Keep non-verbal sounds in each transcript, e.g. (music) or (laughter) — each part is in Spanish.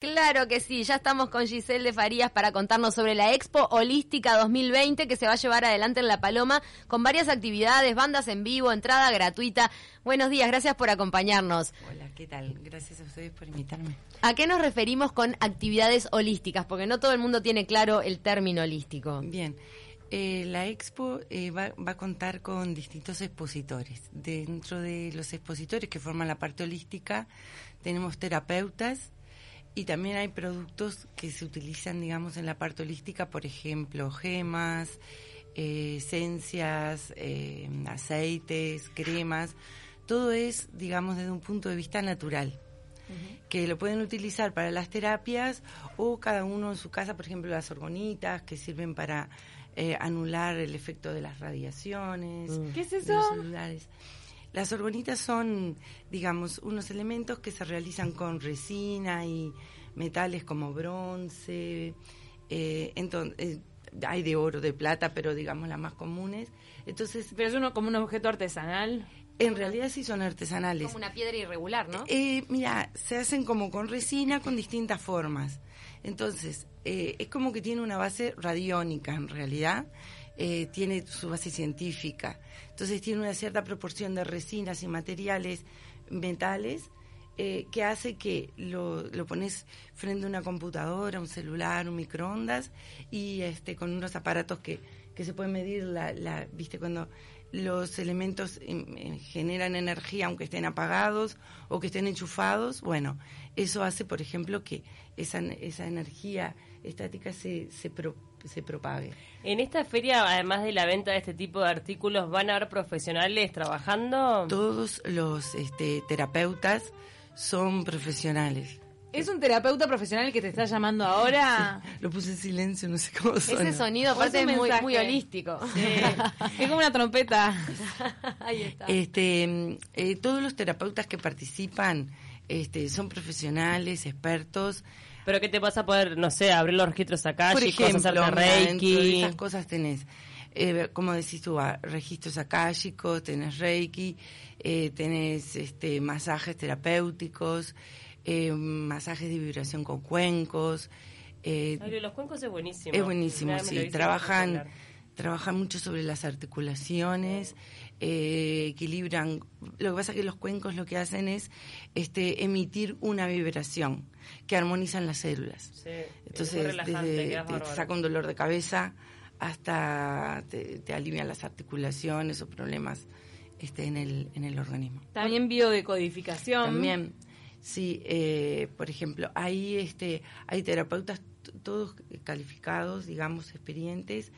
Claro que sí, ya estamos con Giselle de Farías para contarnos sobre la Expo Holística 2020 que se va a llevar adelante en La Paloma con varias actividades, bandas en vivo, entrada gratuita. Buenos días, gracias por acompañarnos. Hola, ¿qué tal? Gracias a ustedes por invitarme. ¿A qué nos referimos con actividades holísticas? Porque no todo el mundo tiene claro el término holístico. Bien, eh, la expo eh, va, va, a contar con distintos expositores. Dentro de los expositores que forman la parte holística tenemos terapeutas, y también hay productos que se utilizan, digamos, en la parte holística, por ejemplo, gemas, eh, esencias, eh, aceites, cremas. Todo es, digamos, desde un punto de vista natural. que lo pueden utilizar para las terapias o cada uno en su casa, por ejemplo, las orgonitas que sirven para eh, anular el efecto de las radiaciones. Mm. ¿Qué es eso? los celulares. Las orgonitas son, digamos, unos elementos que se realizan con resina y metales como bronce. Eh, entonces, eh, hay de oro, de plata, pero digamos las más comunes. Entonces, Pero es uno como un objeto artesanal. en realidad sí son artesanales. Como una piedra irregular, ¿no? Eh, mira, se hacen como con resina con distintas formas. Entonces, eh, es como que tiene una base radiónica en realidad, eh, tiene su base científica. Entonces tiene una cierta proporción de resinas y materiales, metales, eh, que hace que lo, pones frente a una computadora, un celular, un microondas y este con unos aparatos que, que se pueden medir la, la viste cuando los elementos em, em, generan energía aunque estén apagados o que estén enchufados, bueno, eso hace, por ejemplo, que esa, esa energía estática se, se, se propague. En esta feria, además de la venta de este tipo de artículos, ¿van a haber profesionales trabajando? Todos los este, terapeutas son profesionales. ¿Es un terapeuta profesional que te está llamando ahora? (laughs) Lo puse en silencio, no sé cómo suena. Ese sonido aparte es muy, holístico. (laughs) Es como una trompeta. (laughs) Ahí está. Este, eh, todos los terapeutas que participan este, son profesionales, expertos. ¿Pero qué te vas a poder, no sé, abrir los registros acá, Por ejemplo, hacerte de reiki? esas cosas tenés, eh, como decís tú, ah, registros akáshicos, tenés reiki, eh, tenés este, masajes terapéuticos, eh, masajes de vibración con cuencos. eh, Ay, los cuencos es buenísimo. es buenísimo, sí. Trabajan, trabajan mucho sobre las articulaciones, eh, equilibran. Lo que pasa es que los cuencos lo que hacen es este, emitir una vibración que armonizan las células. Sí, Entonces, relajante, desde te saca un dolor de cabeza hasta te, te alivian las articulaciones o problemas este, en, el, en el organismo. También biodecodificación. También, sí, eh, por ejemplo, hay, este, hay terapeutas todos calificados, digamos, experientes.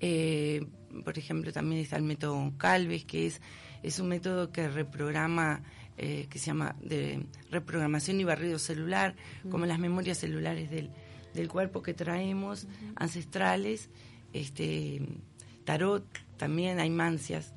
Eh, por ejemplo, también está el método Calves, que es, es un método que reprograma, eh, que se llama de reprogramación y barrido celular, como las memorias celulares del, del cuerpo que traemos, ancestrales, este, tarot, también hay mancias,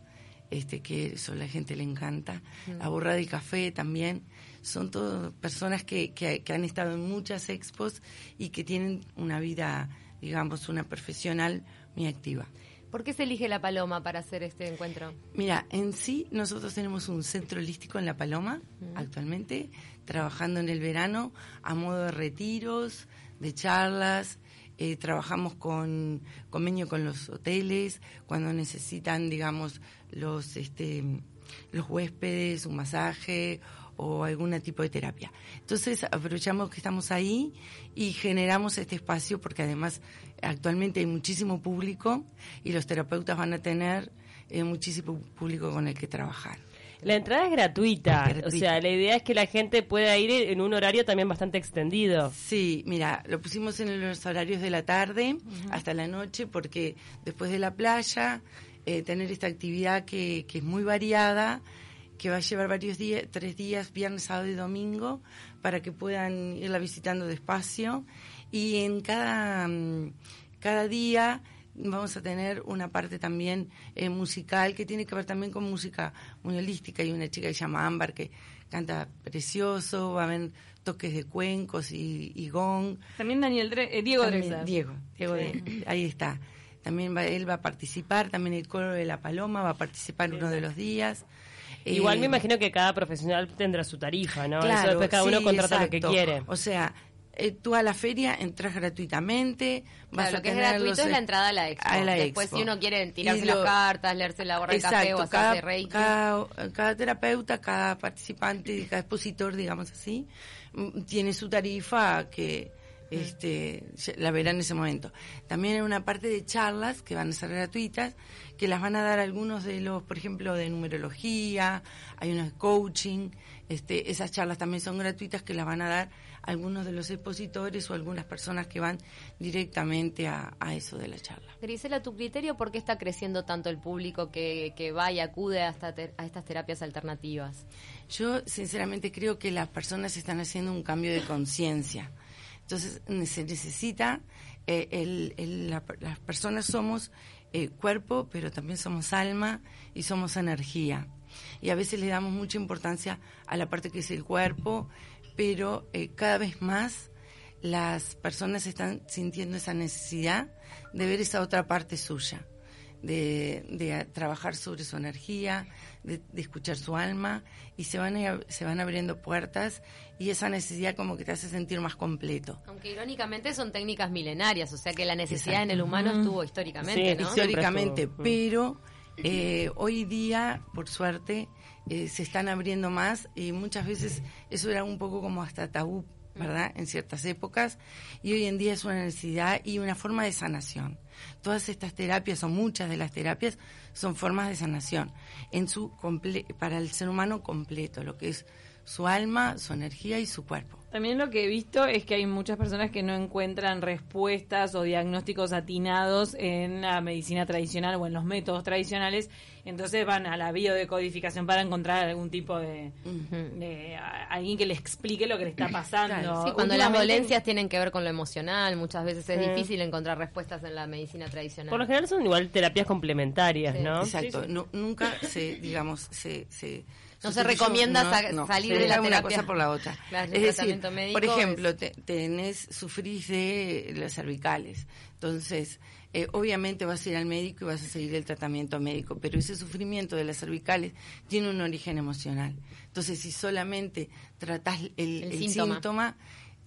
este, que eso a la gente le encanta, la borra del café también, son todas personas que, que, que han estado en muchas expos y que tienen una vida, digamos, una profesional muy activa. ¿Por qué se elige la paloma para hacer este encuentro? Mira, en sí nosotros tenemos un centro holístico en La Paloma actualmente, trabajando en el verano a modo de retiros, de charlas. eh, trabajamos con convenio con los hoteles cuando necesitan, digamos, los este, los huéspedes un masaje o algún tipo de terapia. Entonces aprovechamos que estamos ahí y generamos este espacio porque además actualmente hay muchísimo público y los terapeutas van a tener eh, muchísimo público con el que trabajar. La entrada es gratuita, Gratuita. o sea, la idea es que la gente pueda ir en un horario también bastante extendido. Sí, mira, lo pusimos en los horarios de la tarde hasta la noche porque después de la playa, eh, tener esta actividad que, que es muy variada, que va a llevar varios días, tres días, viernes, sábado y domingo, para que puedan irla visitando despacio. Y en cada, mm, cada día vamos a tener una parte también eh, musical que tiene que ver también con música muy holística. Hay una chica que se llama Ámbar que canta precioso, va a haber toques de cuencos y, y gong. También Daniel Dre- eh, Diego También. Diego, Diego de- ahí está. También va, él va a participar, también el coro de la Paloma va a participar uno de los días. Igual Eh, me imagino que cada profesional tendrá su tarifa, ¿no? Eso después cada uno sí, contrata lo que quiere. O sea, eh, tú a la feria entras gratuitamente. Vas Claro, a lo que es gratuito los es la entrada a la expo. a la Después, expo. si uno quiere tirarse las cartas, leerse la borra de café o hacerse cada, reiki. cada, cada terapeuta, cada participante, cada expositor, digamos así, mm, tiene su tarifa que este, la verá en ese momento. También hay una parte de charlas que van a ser gratuitas, que las van a dar algunos de los, por ejemplo, de numerología, hay unos de coaching, este, esas charlas también son gratuitas que las van a dar algunos de los expositores o algunas personas que van directamente a, a eso de la charla. Grisela, tu criterio, ¿por qué está creciendo tanto el público que, que va y acude a, esta ter- a estas terapias alternativas? Yo sinceramente creo que las personas están haciendo un cambio de conciencia. Entonces se necesita, eh, el- el- la- las personas somos eh, cuerpo, pero también somos alma y somos energía. Y a veces le damos mucha importancia a la parte que es el cuerpo, pero eh, cada vez más las personas están sintiendo esa necesidad de ver esa otra parte suya de, de trabajar sobre su energía, de, de escuchar su alma y se van, a- se van abriendo puertas y esa necesidad como que te hace sentir más completo. Aunque irónicamente son técnicas milenarias, o sea que la necesidad en el humano estuvo históricamente, Sí, ¿no? Históricamente, estuvo. pero eh, hoy día, por suerte, eh, se están abriendo más y muchas veces eso era un poco como hasta tabú, ¿verdad? En ciertas épocas y hoy en día es una necesidad y una forma de sanación. Todas estas terapias o muchas de las terapias son formas de sanación en su comple- para el ser humano completo, lo que es su alma, su energía y su cuerpo. También lo que he visto es que hay muchas personas que no encuentran respuestas o diagnósticos atinados en la medicina tradicional o en los métodos tradicionales, entonces van a la biodecodificación para encontrar algún tipo de, alguien que le explique lo que le está (clears throat) pasando. Claro. Sí, cuando las dolencias tienen que ver con lo emocional, muchas veces es Sí. difícil encontrar respuestas en la medicina tradicional. Por lo general son igual terapias complementarias, Sí. ¿no? Exacto, Sí, sí. no- nunca se, digamos, se... se No se recomienda sa- salir de la deja una terapia. cosa por la otra. Claro, es decir, por ejemplo, es- te- tenés, sufrís de las cervicales, entonces, eh, obviamente vas a ir al médico y vas a seguir el tratamiento médico, pero ese sufrimiento de las cervicales tiene un origen emocional. Entonces, si solamente tratás el, El el síntoma. síntoma,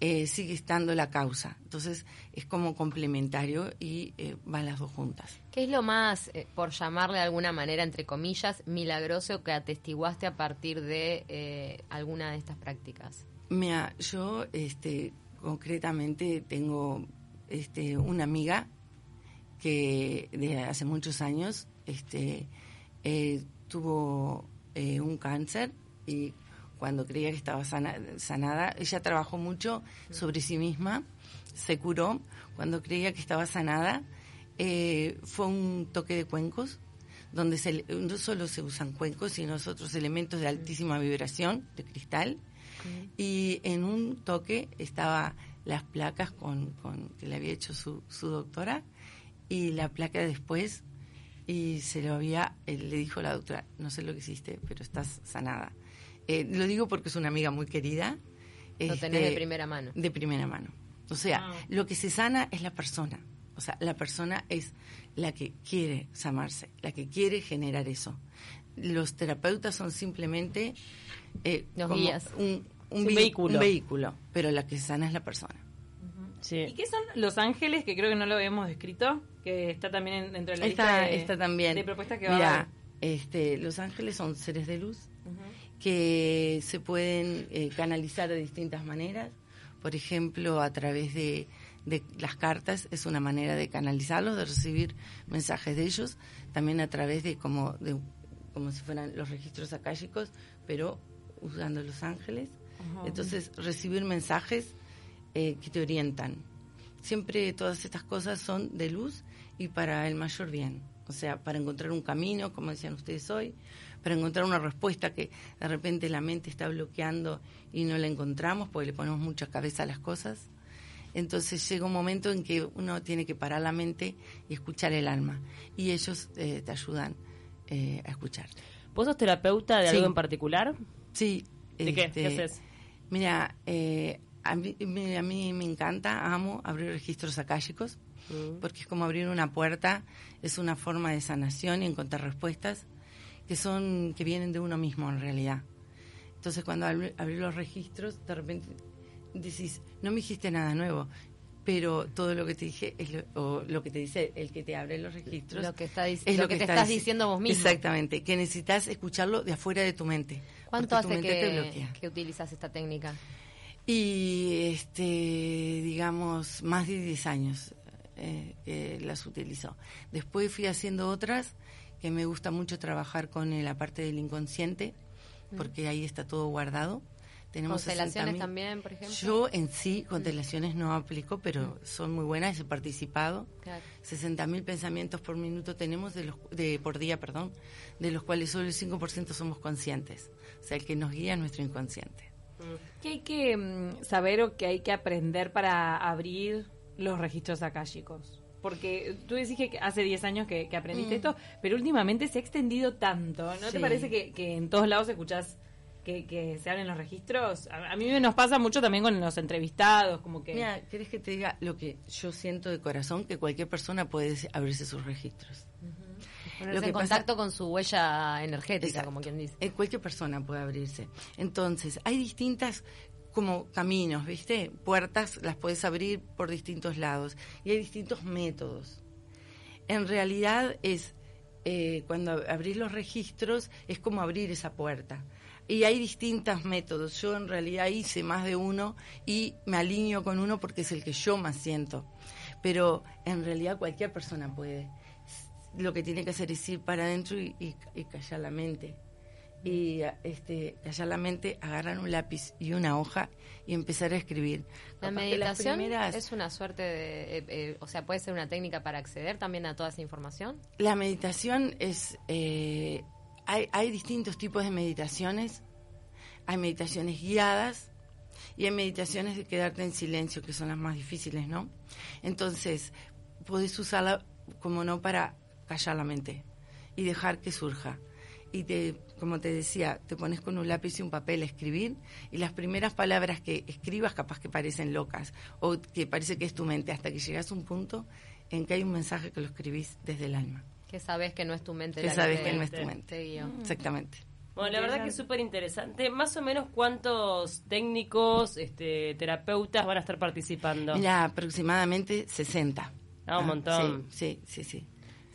eh, sigue estando la causa. Entonces, es como complementario y eh, van las dos juntas. ¿Qué es lo más, eh, por llamarle de alguna manera, entre comillas, milagroso que atestiguaste a partir de alguna de estas prácticas? Mira, yo este, concretamente tengo este, una amiga que de hace muchos años este, tuvo un cáncer y cuando creía que estaba sana- sanada, ella trabajó mucho sobre sí misma, se curó, cuando creía que estaba sanada, eh, fue un toque de cuencos, donde se, no solo se usan cuencos, sino otros elementos de altísima vibración, de cristal, y en un toque estaba las placas con, con que le había hecho su, su doctora y la placa después y se lo había él le dijo la doctora no sé lo que hiciste pero estás sanada Eh, lo digo porque es una amiga muy querida Lo este, tenés de primera mano. de primera mano o sea Ah. lo que se sana es la persona o sea la persona es la que quiere sanarse la que quiere generar eso los terapeutas son simplemente eh, Los como guías. un, un vehículo. un vehículo, pero la que sana es la persona. Sí. ¿Y qué son Los Ángeles? Que creo que no lo habíamos descrito, que está también en- dentro de la Está, lista de, está también. de propuestas que va a este, Los Ángeles son seres de luz que se pueden eh, canalizar de distintas maneras. Por ejemplo, a través de, de las cartas es una manera de canalizarlos, de recibir mensajes de ellos. También a través de como, de, como si fueran los registros akáshicos, pero usando Los Ángeles. Entonces, recibir mensajes eh, que te orientan. Siempre todas estas cosas son de luz y para el mayor bien. O sea, para encontrar un camino, como decían ustedes hoy, para encontrar una respuesta que de repente la mente está bloqueando y no la encontramos porque le ponemos mucha cabeza a las cosas. Entonces llega un momento en que uno tiene que parar la mente y escuchar el alma. Y ellos eh, te ayudan eh, a escucharte. ¿Vos sos terapeuta de Sí. algo en particular? Sí. ¿De qué? este, ¿Qué haces? Mira, eh, a, mí, me- a mí me encanta, amo abrir registros akáshicos, Mm. porque es como abrir una puerta, es una forma de sanación y encontrar respuestas que son que vienen de uno mismo en realidad. Entonces cuando abrí, los registros, de repente decís, no me dijiste nada nuevo, pero todo lo que te dije es lo, o lo que te dice el que te abre los registros. Lo que, está, es lo que, te está estás dici- diciendo vos mismo. Exactamente, que necesitas escucharlo de afuera de tu mente. ¿Cuánto tu hace mente que utilizas esta técnica? Y, este, digamos, más de 10 años eh, que las utilizo. Después fui haciendo otras que me gusta mucho trabajar con la parte del inconsciente, porque ahí está todo guardado. Tenemos Constelaciones 60.000. también, por ejemplo. Yo en sí, constelaciones no aplico, pero son muy buenas, he participado. Claro. 60.000 pensamientos por minuto tenemos, de los, de, por día, perdón, de los cuales solo el 5% somos conscientes. O sea, el que nos guía es nuestro inconsciente. ¿Qué hay que mm, saber o qué hay que aprender para abrir los registros akáshicos? Porque tú decís que hace 10 años que, que aprendiste esto, pero últimamente se ha extendido tanto. ¿No te parece que, que en todos lados escuchás que, que se abren los registros? A, a mí nos pasa mucho también con los entrevistados, como que... Mira, ¿querés que te diga lo que yo siento de corazón? Que cualquier persona puede abrirse sus registros. Ponerse Lo que en pasa- contacto con su huella energética, Exacto. como quien dice. Eh, cualquier persona puede abrirse. Entonces, hay distintas como caminos, ¿viste? Puertas las puedes abrir por distintos lados y hay distintos métodos. En realidad es eh, cuando abrís los registros es como abrir esa puerta. Y hay distintos métodos. Yo en realidad hice más de uno y me alineo con uno porque es el que yo más siento. Pero en realidad cualquier persona puede. Lo que tiene que hacer es ir para adentro y, y- y callar la mente. Y este, callar la mente, agarrar un lápiz y una hoja y empezar a escribir. La Capaz meditación primeras- es una suerte de... eh, eh, o sea, puede ser una técnica para acceder también a toda esa información. La meditación es... eh, hay, hay distintos tipos de meditaciones. Hay meditaciones guiadas y hay meditaciones de quedarte en silencio, que son las más difíciles, ¿no? Entonces, podés usarla, como no, para callar la mente y dejar que surja. Y te, como te decía, te pones con un lápiz y un papel a escribir y las primeras palabras que escribas capaz que parecen locas o que parece que es tu mente hasta que llegas a un punto en que hay un mensaje que lo escribís desde el alma. Que sabes que no es tu mente Que la sabes te- que no es tu te mente. guió. Exactamente. Bueno, la verdad que es súper interesante. Más o menos cuántos técnicos, este, terapeutas van a estar participando. Mira, aproximadamente 60. Ah, un montón. Sí, sí, sí. sí.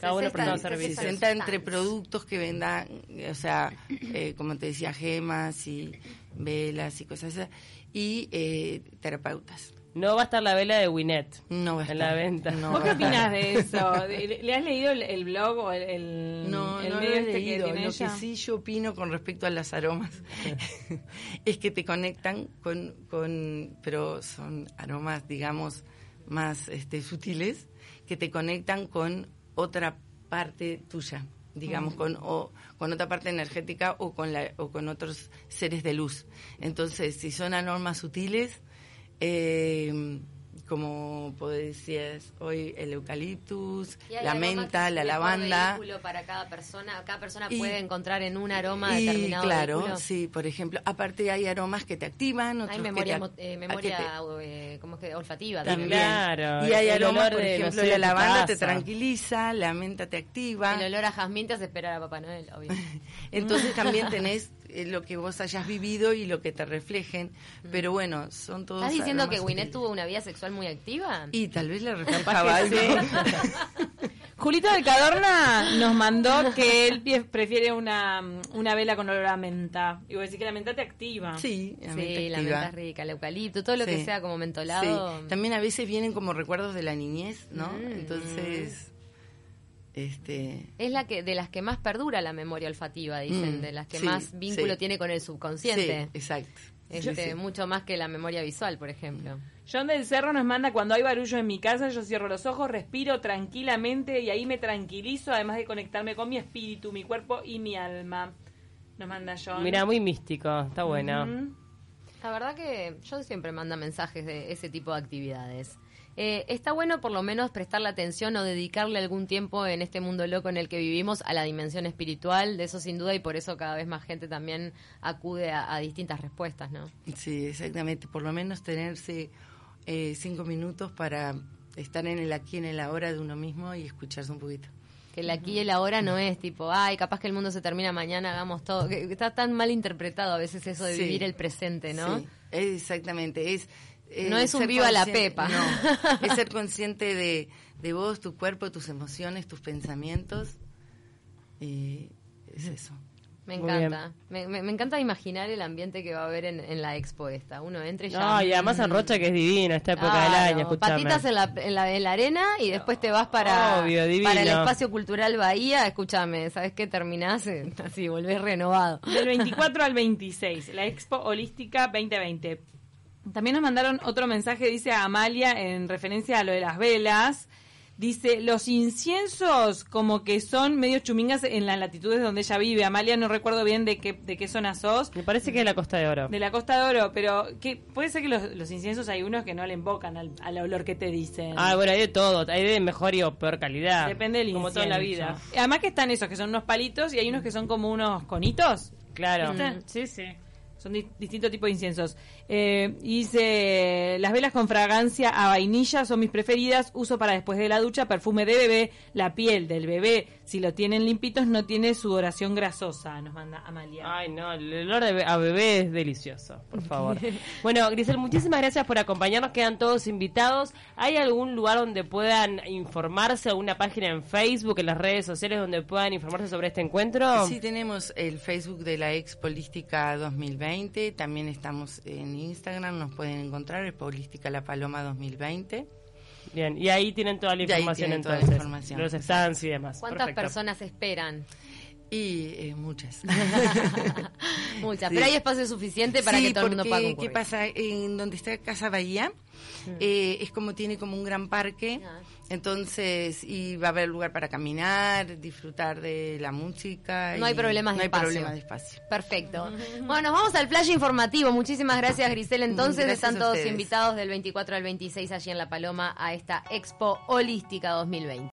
Cada uno 60, prestando 60. servicio. 60 entre productos que vendan, o sea, eh, como te decía, gemas y velas y cosas así, y eh, terapeutas. No va a estar la vela de Winnet No va a en estar. la venta. No ¿Vos va qué a (laughs) estar. opinas de eso? ¿Le has leído el, el blog o el, el, No, el no lo medio he este que leído. tiene Lo ella? que sí yo opino con respecto a las aromas (laughs) es que te conectan con, con, pero son aromas, digamos, más este, sutiles, que te conectan con otra parte tuya, digamos, con, o, con otra parte energética o con, la, o con otros seres de luz. Entonces, si son aromas sutiles, eh, como decías hoy, el eucaliptus, la menta, que la lavanda. para cada persona. Cada persona Y- puede encontrar en un aroma Y determinado claro, vehículo. sí, por ejemplo, aparte hay aromas que te activan, otros Hay que memoria, te, eh, a- memoria que eh, ¿cómo es que? olfativa también. Claro, y hay aromas, por ejemplo, la lavanda te tranquiliza, la menta te activa. El olor a jazmín te hace esperar a Papá Noel, obvio. (laughs) Entonces también tenés eh, lo que vos hayas vivido y lo que te reflejen, pero bueno, son todos ¿Estás diciendo que Winnet tuvo una vida sexual muy activa? y tal vez le (laughs) reflejaba algo. (laughs) Julita del Cadorna nos mandó que él prefiere una, una vela con olor a menta. Y vos decís que la menta te activa. sí, la sí, menta la activa. menta es rica, el eucalipto, todo lo que sea como mentolado. Sí. También a veces vienen como recuerdos de la niñez, ¿no? Mm. Entonces, este, Es la que de las que más perdura la memoria olfativa, dicen, Mm, de las que sí, más vínculo sí. tiene con el subconsciente. Sí, exacto. Este, Sí, sí. Mucho más que la memoria visual, por ejemplo. John del Cerro nos manda cuando hay barullo en mi casa, yo cierro los ojos, respiro tranquilamente y ahí me tranquilizo, además de conectarme con mi espíritu, mi cuerpo y mi alma. Nos manda John. Mira, muy místico, está bueno. La verdad que yo siempre manda mensajes de ese tipo de actividades. Eh, está bueno por lo menos prestarle atención o dedicarle algún tiempo en este mundo loco en el que vivimos a la dimensión espiritual, de eso sin duda, y por eso cada vez más gente también acude a, a distintas respuestas, ¿no? Sí, exactamente. Por lo menos tenerse eh, cinco minutos para estar en el aquí, en el ahora de uno mismo y escucharse un poquito. Que el aquí y el ahora no es tipo, ay, capaz que el mundo se termina mañana, hagamos todo. Que está tan mal interpretado a veces eso de Sí. vivir el presente, ¿no? Sí, exactamente. Es, eh, No es un ser viva la pepa. No, (laughs) es ser consciente de, de vos, tu cuerpo, tus emociones, tus pensamientos. Y es eso. Me encanta. Me, me- me encanta imaginar el ambiente que va a haber en, en la expo esta. Uno entra y ya... No, y además en Rocha que es divino esta época del año. Patitas en la, en, la, en la arena y después te vas para, Obvio, para el espacio cultural Bahía. Escúchame, ¿sabes qué? Terminás eh, así, volvés renovado. Del 24 (laughs) al 26, la Expo Holística 2020. También nos mandaron otro mensaje, dice Amalia, en referencia a lo de las velas. Dice, los inciensos como que son medio chumingas en las latitudes donde ella vive. Amalia, no recuerdo bien de qué, de qué zona sos. Me parece que es la Costa de Oro. De la Costa de Oro, pero que puede ser que los, los inciensos hay unos que no le invocan al, al olor que te dicen. Ah, bueno, hay de todo. Hay de mejor y o peor calidad. Depende del Como todo en la vida. incienso. Además que están esos, que son unos palitos y hay unos que son como unos conitos. Claro. ¿Viste? Sí, sí. Son di- distintos tipos de inciensos. Eh, y dice, las velas con fragancia a vainilla son mis preferidas. Uso para después de la ducha perfume de bebé. La piel del bebé, si lo tienen limpitos, no tiene sudoración grasosa, nos manda Amalia. Ay, no, el olor a bebé es delicioso, por (laughs) favor. bueno, Grisel, muchísimas gracias por acompañarnos. Quedan todos invitados. ¿Hay algún lugar donde puedan informarse? ¿Alguna página en Facebook, en las redes sociales, donde puedan informarse sobre este encuentro? Sí, tenemos el Facebook de la Expo Holística 2020. También estamos en Instagram, nos pueden encontrar, Expo Holística La Paloma 2020. Bien, y ahí tienen toda la Y ahí información tienen toda la entonces. información. Los stands y demás. ¿Cuántas Perfecto. personas esperan? Y eh, muchas. (laughs) Muchas. Sí. Pero hay espacio suficiente para Sí, que todo el mundo porque, pueda ¿Qué pasa? En donde está Casa Bahía, eh, es como tiene como un gran parque. Ah. Entonces, y va a haber lugar para caminar, disfrutar de la música. No hay problemas de no hay espacio. problema de espacio. Perfecto. Bueno, nos vamos al flash informativo. Muchísimas gracias, Grisel. Entonces, Gracias están todos invitados del 24 al 26 allí en La Paloma a esta Expo Holística 2020.